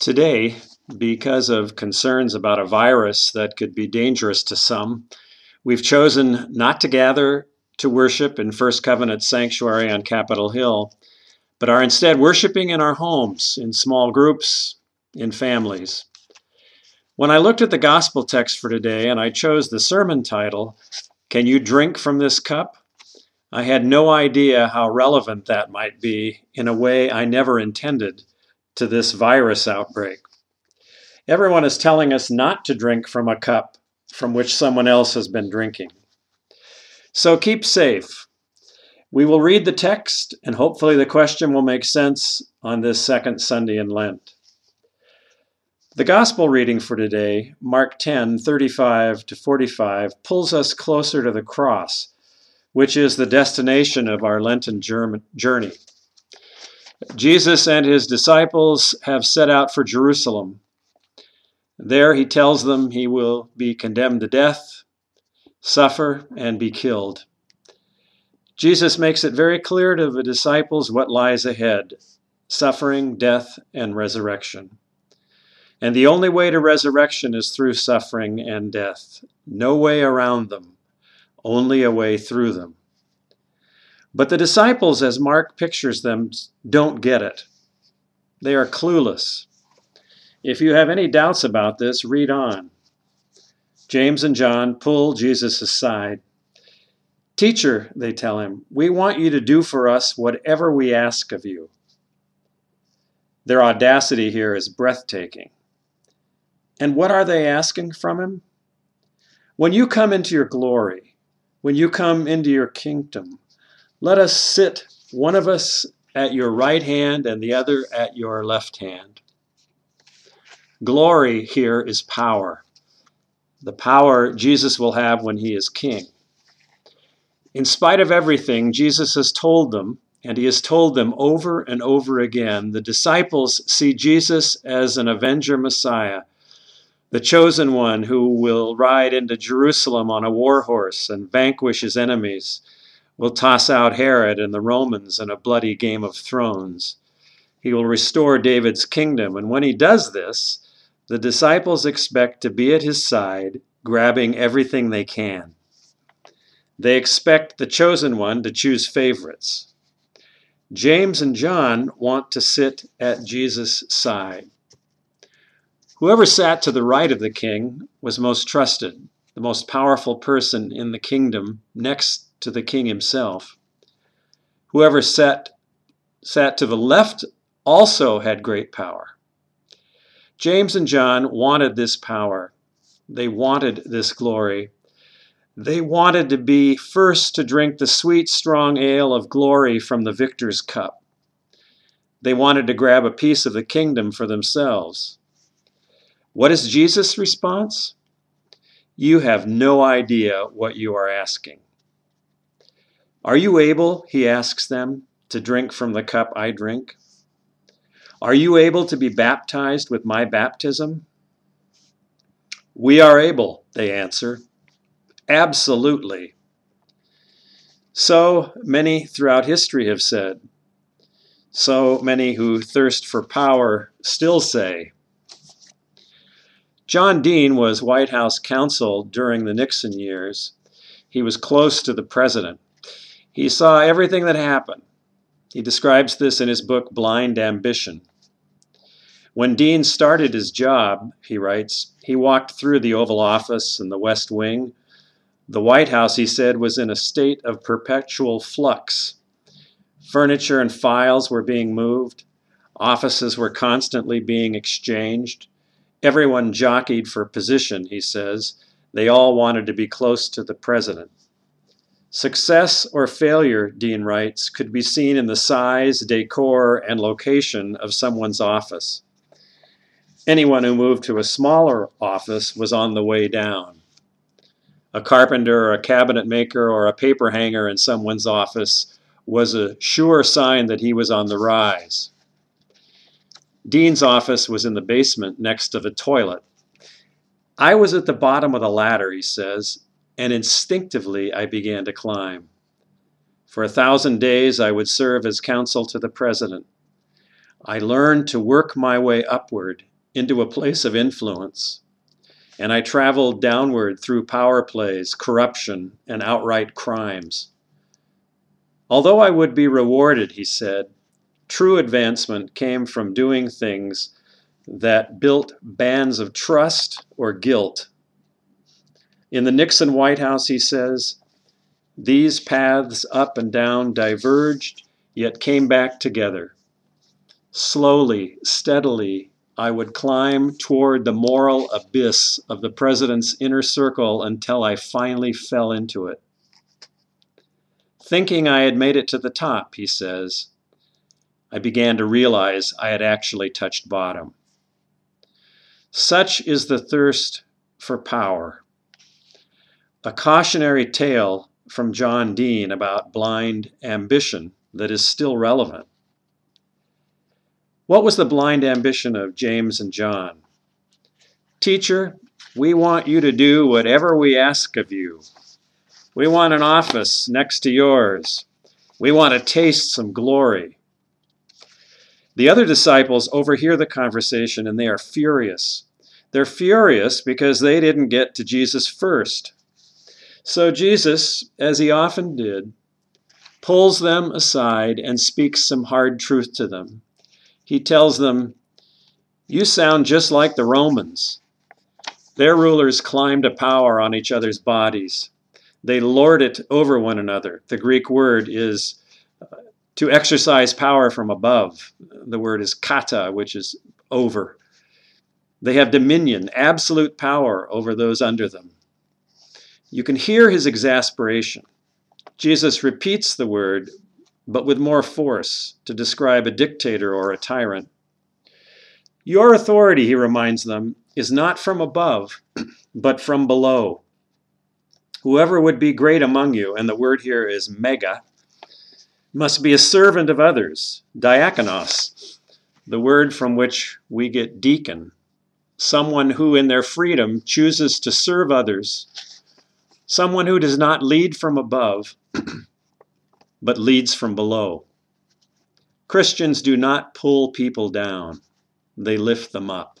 Today, because of concerns about a virus that could be dangerous to some, we've chosen not to gather to worship in First Covenant Sanctuary on Capitol Hill, but are instead worshiping in our homes, in small groups, in families. When I looked at the gospel text for today and I chose the sermon title, Can You Drink from This Cup? I had no idea how relevant that might be in a way I never intended to this virus outbreak. Everyone is telling us not to drink from a cup from which someone else has been drinking. So keep safe. We will read the text, and hopefully the question will make sense on this second Sunday in Lent. The gospel reading for today, Mark 10 35 to 45, pulls us closer to the cross, which is the destination of our Lenten journey. Jesus and his disciples have set out for Jerusalem. There he tells them he will be condemned to death, suffer, and be killed. Jesus makes it very clear to the disciples what lies ahead suffering, death, and resurrection. And the only way to resurrection is through suffering and death. No way around them, only a way through them. But the disciples, as Mark pictures them, don't get it. They are clueless. If you have any doubts about this, read on. James and John pull Jesus aside. Teacher, they tell him, we want you to do for us whatever we ask of you. Their audacity here is breathtaking. And what are they asking from him? When you come into your glory, when you come into your kingdom, let us sit, one of us at your right hand and the other at your left hand. Glory here is power, the power Jesus will have when he is king. In spite of everything, Jesus has told them, and he has told them over and over again, the disciples see Jesus as an avenger Messiah, the chosen one who will ride into Jerusalem on a war horse and vanquish his enemies will toss out Herod and the Romans in a bloody game of thrones. He will restore David's kingdom, and when he does this, the disciples expect to be at his side, grabbing everything they can. They expect the chosen one to choose favorites. James and John want to sit at Jesus' side. Whoever sat to the right of the king was most trusted, the most powerful person in the kingdom, next to the king himself. Whoever sat, sat to the left also had great power. James and John wanted this power. They wanted this glory. They wanted to be first to drink the sweet, strong ale of glory from the victor's cup. They wanted to grab a piece of the kingdom for themselves. What is Jesus' response? You have no idea what you are asking. Are you able, he asks them, to drink from the cup I drink? Are you able to be baptized with my baptism? We are able, they answer. Absolutely. So many throughout history have said. So many who thirst for power still say. John Dean was White House counsel during the Nixon years. He was close to the president. He saw everything that happened. He describes this in his book Blind Ambition. When Dean started his job, he writes, he walked through the Oval Office and the West Wing. The White House, he said, was in a state of perpetual flux. Furniture and files were being moved. Offices were constantly being exchanged. Everyone jockeyed for position, he says. They all wanted to be close to the president. Success or failure, Dean writes, could be seen in the size, decor, and location of someone's office. Anyone who moved to a smaller office was on the way down. A carpenter or a cabinet maker or a paper hanger in someone's office was a sure sign that he was on the rise. Dean's office was in the basement next to the toilet. I was at the bottom of the ladder, he says, and instinctively I began to climb. For a thousand days I would serve as counsel to the president. I learned to work my way upward, into a place of influence, and I traveled downward through power plays, corruption, and outright crimes. Although I would be rewarded, he said, true advancement came from doing things that built bands of trust or guilt. In the Nixon White House, he says, these paths up and down diverged, yet came back together. Slowly, steadily, I would climb toward the moral abyss of the president's inner circle until I finally fell into it. Thinking I had made it to the top, he says, I began to realize I had actually touched bottom. Such is the thirst for power. A cautionary tale from John Dean about blind ambition that is still relevant. What was the blind ambition of James and John? Teacher, we want you to do whatever we ask of you. We want an office next to yours. We want to taste some glory. The other disciples overhear the conversation and they are furious. They're furious because they didn't get to Jesus first. So Jesus, as he often did, pulls them aside and speaks some hard truth to them. He tells them, You sound just like the Romans. Their rulers climb to power on each other's bodies. They lord it over one another. The Greek word is to exercise power from above. The word is kata, which is over. They have dominion, absolute power over those under them. You can hear his exasperation. Jesus repeats the word, but with more force, to describe a dictator or a tyrant. Your authority, he reminds them, is not from above, but from below. Whoever would be great among you, and the word here is mega, must be a servant of others, diakonos, the word from which we get deacon, someone who in their freedom chooses to serve others, someone who does not lead from above, but leads from below. Christians do not pull people down, they lift them up.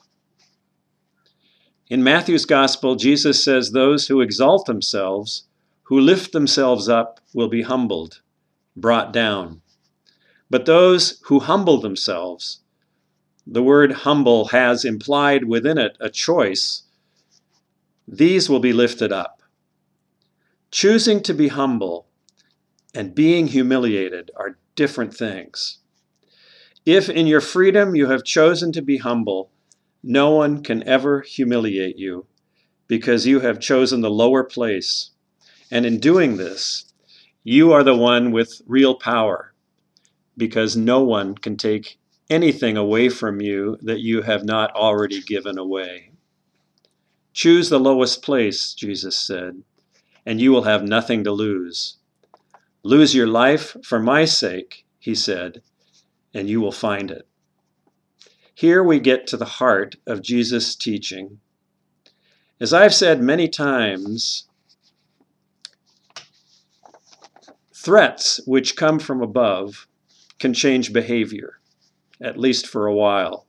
In Matthew's gospel, Jesus says those who exalt themselves, who lift themselves up, will be humbled, brought down. But those who humble themselves, the word humble has implied within it a choice, these will be lifted up. Choosing to be humble and being humiliated are different things. If in your freedom you have chosen to be humble, no one can ever humiliate you because you have chosen the lower place. And in doing this, you are the one with real power because no one can take anything away from you that you have not already given away. Choose the lowest place, Jesus said, and you will have nothing to lose. Lose your life for my sake, he said, and you will find it. Here we get to the heart of Jesus' teaching. As I've said many times, threats which come from above can change behavior, at least for a while.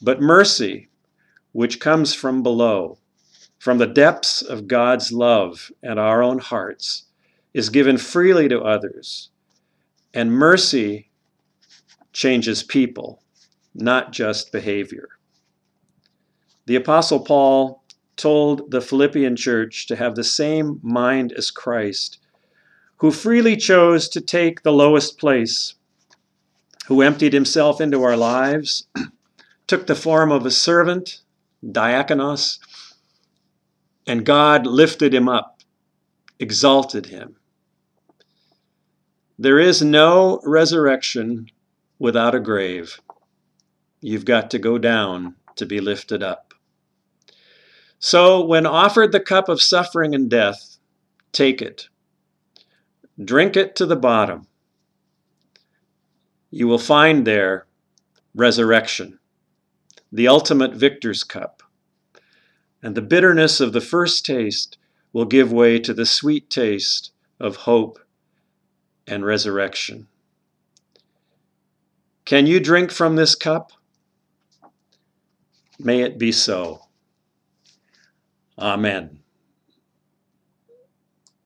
But mercy, which comes from below, from the depths of God's love and our own hearts, is given freely to others. And mercy changes people not just behavior. The Apostle Paul told the Philippian church to have the same mind as Christ, who freely chose to take the lowest place, who emptied himself into our lives, took the form of a servant, diakonos, and God lifted him up, exalted him. There is no resurrection without a grave. You've got to go down to be lifted up. So, when offered the cup of suffering and death, take it. Drink it to the bottom. You will find there resurrection, the ultimate victor's cup. And the bitterness of the first taste will give way to the sweet taste of hope and resurrection. Can you drink from this cup? May it be so. Amen.